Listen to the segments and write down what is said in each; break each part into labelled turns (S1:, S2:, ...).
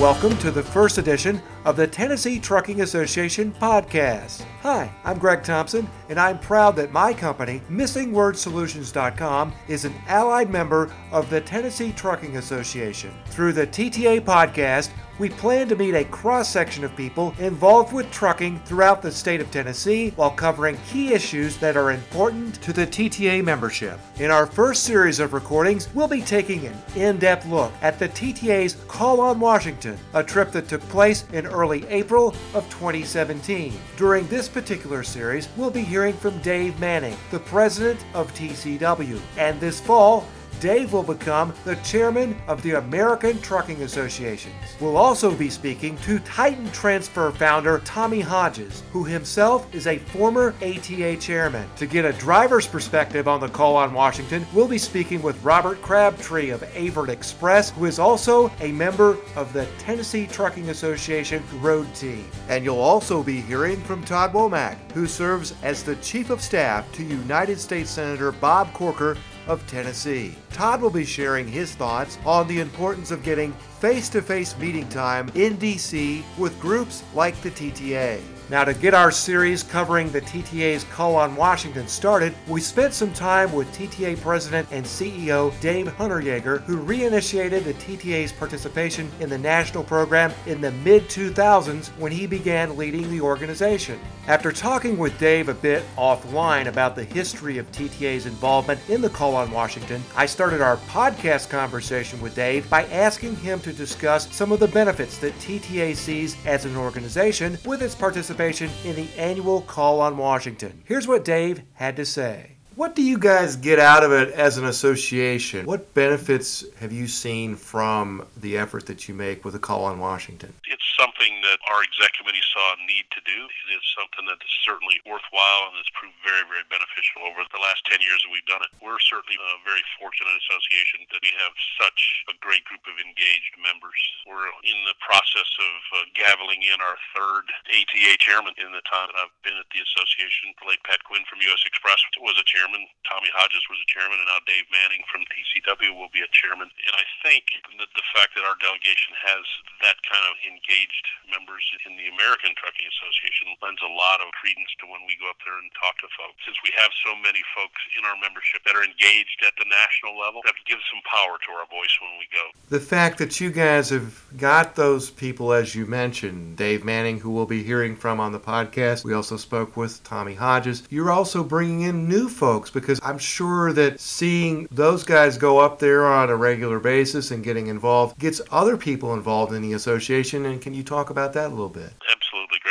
S1: Welcome to the first edition of the Tennessee Trucking Association podcast. Hi, I'm Greg Thompson, and I'm proud that my company, MissingWordSolutions.com, is an allied member of the Tennessee Trucking Association. Through the TTA podcast, we plan to meet a cross section of people involved with trucking throughout the state of Tennessee while covering key issues that are important to the TTA membership. In our first series of recordings, we'll be taking an in depth look at the TTA's Call on Washington, a trip that took place in early April of 2017. During this particular series, we'll be hearing from Dave Manning, the president of TCW, and this fall, Dave will become the chairman of the American Trucking Associations. We'll also be speaking to Titan Transfer founder Tommy Hodges, who himself is a former ATA chairman. To get a driver's perspective on the call on Washington, we'll be speaking with Robert Crabtree of Averitt Express, who is also a member of the Tennessee Trucking Association Road Team. And you'll also be hearing from Todd Womack, who serves as the Chief of Staff to United States Senator Bob Corker of Tennessee. Todd will be sharing his thoughts on the importance of getting face to face meeting time in DC with groups like the TTA. Now, to get our series covering the TTA's Call on Washington started, we spent some time with TTA President and CEO Dave Huneryager, who reinitiated the TTA's participation in the national program in the mid 2000s when he began leading the organization. After talking with Dave a bit offline about the history of TTA's involvement in the Call on Washington, I started our podcast conversation with Dave by asking him to discuss some of the benefits that TTA sees as an organization with its participation participation in the annual Call on Washington. Here's what Dave had to say. What do you guys get out of it as an association? What benefits have you seen from the effort that you make with the Call on Washington?
S2: It's something that our exec committee saw a need to do. It is something that is certainly worthwhile and has proved very, very beneficial over the last 10 years that we've done it. We're certainly a very fortunate association that we have such a great group of engaged members. We're in the process of uh, gaveling in our third ATA chairman in the time that I've been at the association. The late Pat Quinn from U.S. Xpress was a chairman. Tommy Hodges was a chairman, and now Dave Manning from TCW will be a chairman. And I think that the fact that our delegation has that kind of engaged engaged members in the American Trucking Association lends a lot of credence to when we go up there and talk to folks. Since we have so many folks in our membership that are engaged at the national level, that gives some power to our voice when we go.
S1: The fact that you guys have got those people, as you mentioned, Dave Manning, who we'll be hearing from on the podcast. We also spoke with Tommy Hodges. You're also bringing in new folks because I'm sure that seeing those guys go up there on a regular basis and getting involved gets other people involved in the association. And can you you talk about that a little bit?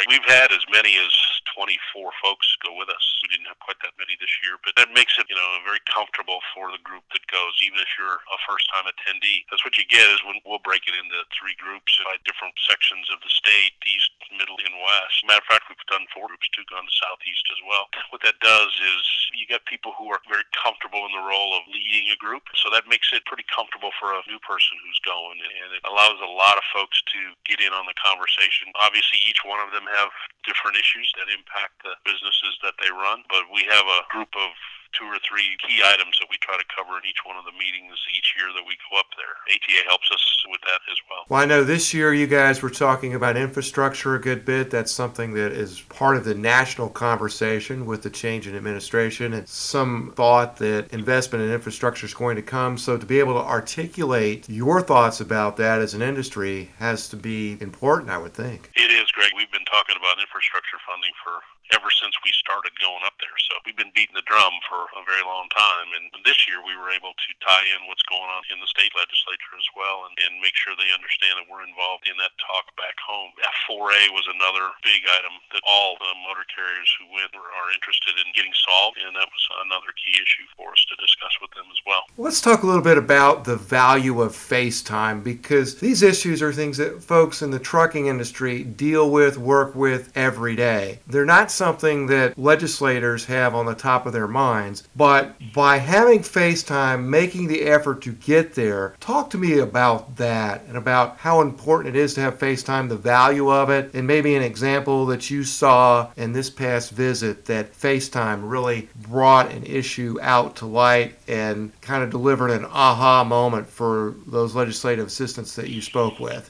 S2: We've had as many as 24 folks go with us. We didn't have quite that many this year, but that makes it, you know, very comfortable for the group that goes, even if you're a first-time attendee. That's what you get is when we'll break it into three groups by different sections of the state, east, middle, and west. Matter of fact, we've done four groups too, gone to southeast as well. What that does is you get people who are very comfortable in the role of leading a group, so that makes it pretty comfortable for a new person who's going, and it allows a lot of folks to get in on the conversation. Obviously, each one of them have different issues that impact the businesses that they run, but we have a group of two or three key items that we try to cover in each one of the meetings each year that we go up there. ATA helps us with that as well.
S1: Well, I know this year you guys were talking about infrastructure a good bit. That's something that is part of the national conversation with the change in administration and some thought that investment in infrastructure is going to come. So to be able to articulate your thoughts about that as an industry has to be important, I would think.
S2: It is, Greg. We've been talking about infrastructure funding for ever since we started going up there. So we've been beating the drum for a very long time. And this year we were able to tie in what's going on in the state legislature as well and, and make sure they understand that we're involved in that talk back home. F4A was another big item that all the motor carriers who went were, are interested in getting solved. And that was another key issue for us to discuss with them as well.
S1: Let's talk a little bit about the value of FaceTime because these issues are things that folks in the trucking industry deal with, work with every day. They're not something that legislators have on the top of their minds. But by having FaceTime, making the effort to get there, talk to me about that and about how important it is to have FaceTime, the value of it, and maybe an example that you saw in this past visit that FaceTime really brought an issue out to light and kind of delivered an aha moment for those legislative assistants that you spoke with.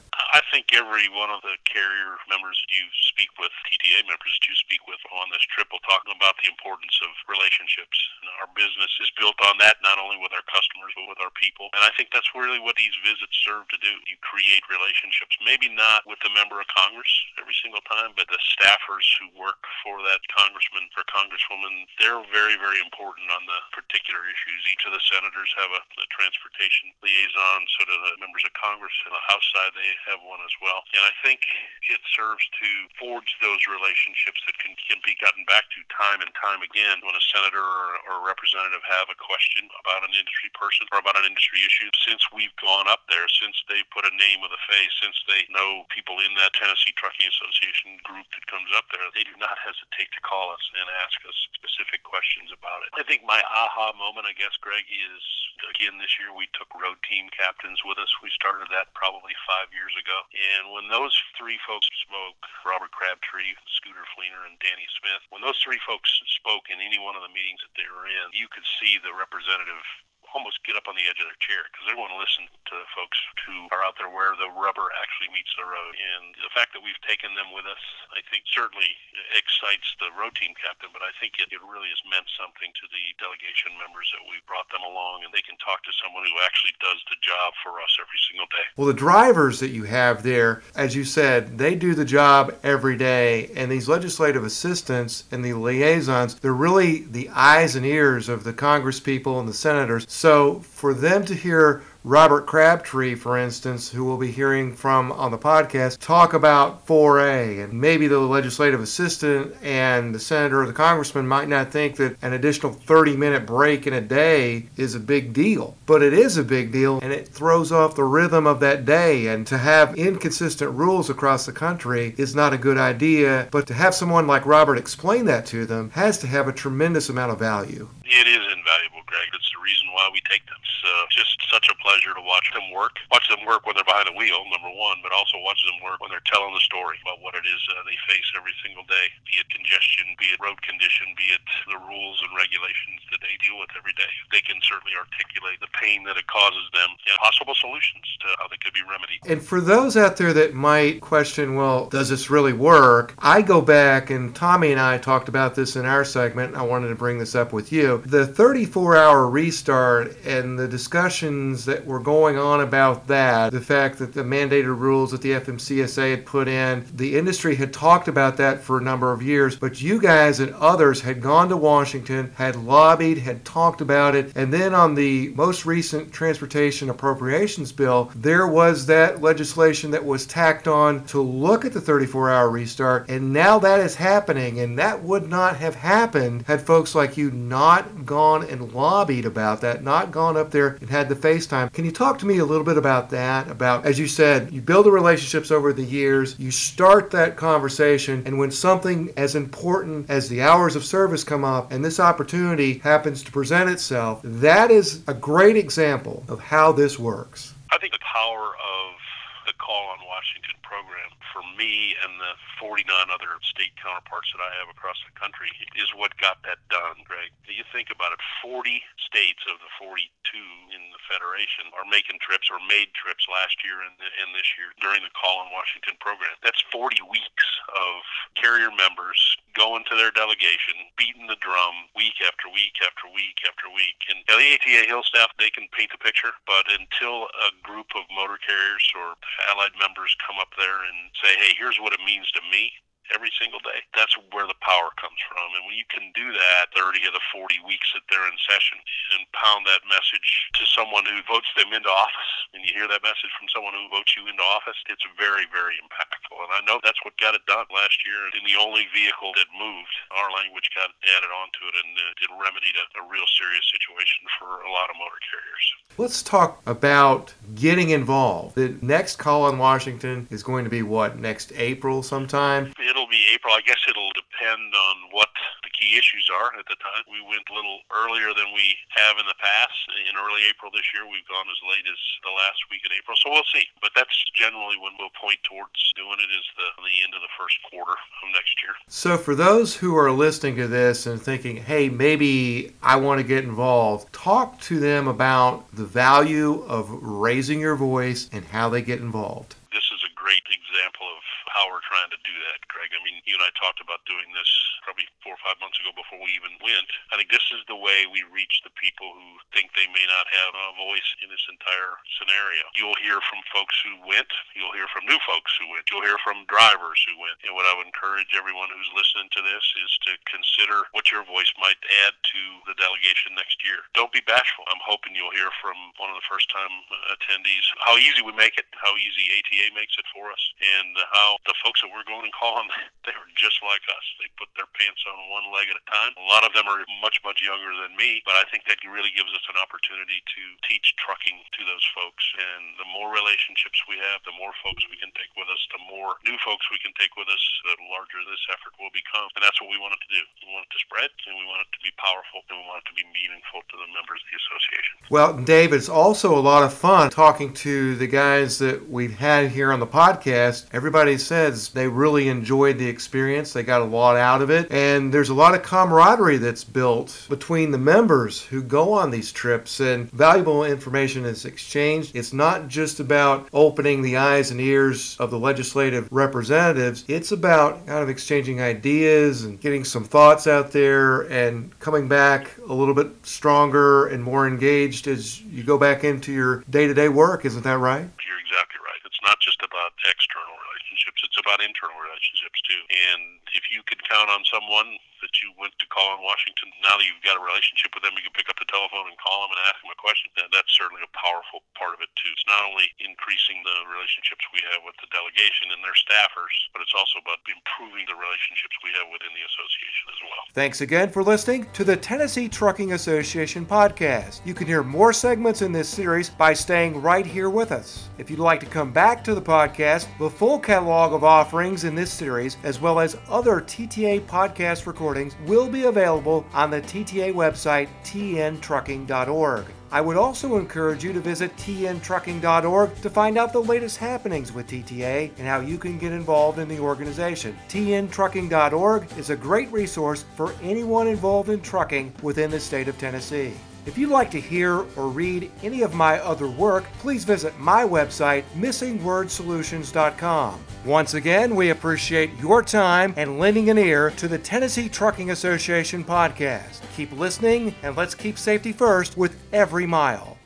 S2: Think every one of the carrier members that you speak with, TTA members that you speak with on this trip, will talk about the importance of relationships. And our business is built on that, not only with our customers, but with our people. And I think that's really what these visits serve to do. You create relationships, maybe not with the member of Congress every single time, but the staffers who work for that congressman or congresswoman, they're very, very important on the particular issues. Each of the senators have a, a transportation liaison, so do the members of Congress. On the House side, they have one as well. And I think it serves to forge those relationships that can, can be gotten back to time and time again when a senator or, or a representative have a question about an industry person or about an industry issue. Since we've gone up there, since they put a name with a face, since they know people in that Tennessee Trucking Association group that comes up there, they do not hesitate to call us and ask us specific questions about it. I think my aha moment, I guess, Greg, is again this year we took road team captains with us. We started that probably five years ago. And when those three folks spoke, Robert Crabtree, Scooter Fleener, and Danny Smith, when those three folks spoke in any one of the meetings that they were in, you could see the representative almost get up on the edge of their chair because they want to listen to folks who are out there where the rubber actually meets the road. And the fact that we've taken them with us, I think, certainly excites the road team captain, but I think it, it really has meant something to the delegation members that we brought them along and they can talk to someone who actually does the job for us every single day.
S1: Well, the drivers that you have there, as you said, they do the job every day, and these legislative assistants and the liaisons, they're really the eyes and ears of the Congress people and the senators. So for them to hear Robert Crabtree, for instance, who we'll be hearing from on the podcast, talk about 4A. And maybe the legislative assistant and the senator or the congressman might not think that an additional 30 minute break in a day is a big deal. But it is a big deal and it throws off the rhythm of that day. And to have inconsistent rules across the country is not a good idea. But to have someone like Robert explain that to them has to have a tremendous amount of value.
S2: It is invaluable, Greg. It's the reason why we take them. It's uh, just such a pleasure to watch them work. Watch them work when they're behind the wheel, number one, but also watch them work when they're telling the story about what it is uh, they face every single day, be it congestion, be it road condition, be it the rules and regulations that they deal with every day. They can certainly articulate the pain that it causes them and possible solutions to how they could be remedied.
S1: And for those out there that might question, well, does this really work? I go back, and Tommy and I talked about this in our segment. I wanted to bring this up with you. The 34 hour restart and the discussions that were going on about that, the fact that the mandated rules that the FMCSA had put in, the industry had talked about that for a number of years, but you guys and others had gone to Washington, had lobbied, had talked about it, and then on the most recent transportation appropriations bill, there was that legislation that was tacked on to look at the 34 hour restart, and now that is happening, and that would not have happened had folks like you not gone and lobbied about that, not gone up there and had the FaceTime. Can you talk to me a little bit about that? About, as you said, you build the relationships over the years, you start that conversation, and when something as important as the hours of service come up and this opportunity happens to present itself, that is a great example of how this works.
S2: I think the power of the Call on Washington program for me and the 49 other state counterparts that I have across the country is what got that done, Greg. do You think about it, 40 states of the 42 in the Federation are making trips or made trips last year and, and this year during the Call in Washington program. That's 40 weeks of carrier members going to their delegation, beating the drum week after week after week after week. And the ATA Hill staff, they can paint the picture, but until a group of motor carriers or allied members come up there and say, hey, here's what it means to me every single day. That's where the power comes from. And when you can do that 30 of the 40 weeks that they're in session and pound that message to someone who votes them into office, and you hear that message from someone who votes you into office, it's very, very impactful. And I know that's what got it done last year. In the only vehicle that moved, our language got added onto it and uh, it remedied a, a real serious situation for a lot of motor carriers.
S1: Let's talk about getting involved. The next call on Washington is going to be what, next April sometime?
S2: It'll April. I guess it'll depend on what the key issues are at the time. We went a little earlier than we have in the past. In early April this year, we've gone as late as the last week in April. So we'll see. But that's generally when we'll point towards doing it is the, the end of the first quarter of next year.
S1: So for those who are listening to this and thinking, hey, maybe I want to get involved, talk to them about the value of raising your voice and how they get involved.
S2: This is a great example and I talked about doing this probably four or five months ago before we even went. I think this is the way we reach the people who think they may not have a voice in this entire scenario. You'll hear from folks who went. You'll hear from new folks who went. You'll hear from drivers who went. And what I would encourage everyone who's listening to this is to consider what your voice might add to the delegation next year. Don't be bashful. I'm hoping you'll hear from one of the first time attendees how easy we make it, how easy ATA makes it for us, and how the folks that we're going and calling, they are just like us. They put their pants on one leg at a time. A lot of them are much, much younger than me, but I think that really gives us an opportunity to teach trucking to those folks. And the more relationships we have, the more folks we can take with us, the more new folks we can take with us, the larger this effort will become. And that's what we want it to do. We want it to spread, and we want it to be powerful, and we want it to be meaningful to the members of the association.
S1: Well, Dave, it's also a lot of fun talking to the guys that we've had here on the podcast. Everybody says they really enjoyed the experience, they got a lot out of it, and there's a lot of camaraderie that's built between the members who go on these trips, and valuable information is exchanged. It's not just about opening the eyes and ears of the legislative representatives, it's about kind of exchanging ideas and getting some thoughts out there and coming back a little bit stronger and more engaged as you go back into your day to day work. Isn't that right
S2: exactly right. It's not just about external relationships, it's about internal relationships too. And if you could count on someone that you went to call in Washington, now that you've got a relationship with them, you can pick up the telephone and call them and ask them a question. And that's certainly a powerful part of it too. It's not only increasing the relationships we have with the delegation and their staffers, but it's also about improving the relationships we have within the association as well.
S1: Thanks again for listening to the Tennessee Trucking Association podcast. You can hear more segments in this series by staying right here with us. If you'd like to come back to the podcast, the full catalog of offerings in this series, as well as other TTA podcast recordings, will be available on the TTA website, tntrucking.org. I would also encourage you to visit tntrucking.org to find out the latest happenings with TTA and how you can get involved in the organization. tntrucking.org is a great resource for anyone involved in trucking within the state of Tennessee. If you'd like to hear or read any of my other work, please visit my website, missingwordsolutions.com. Once again, we appreciate your time and lending an ear to the Tennessee Trucking Association podcast. Keep listening and let's keep safety first with every mile.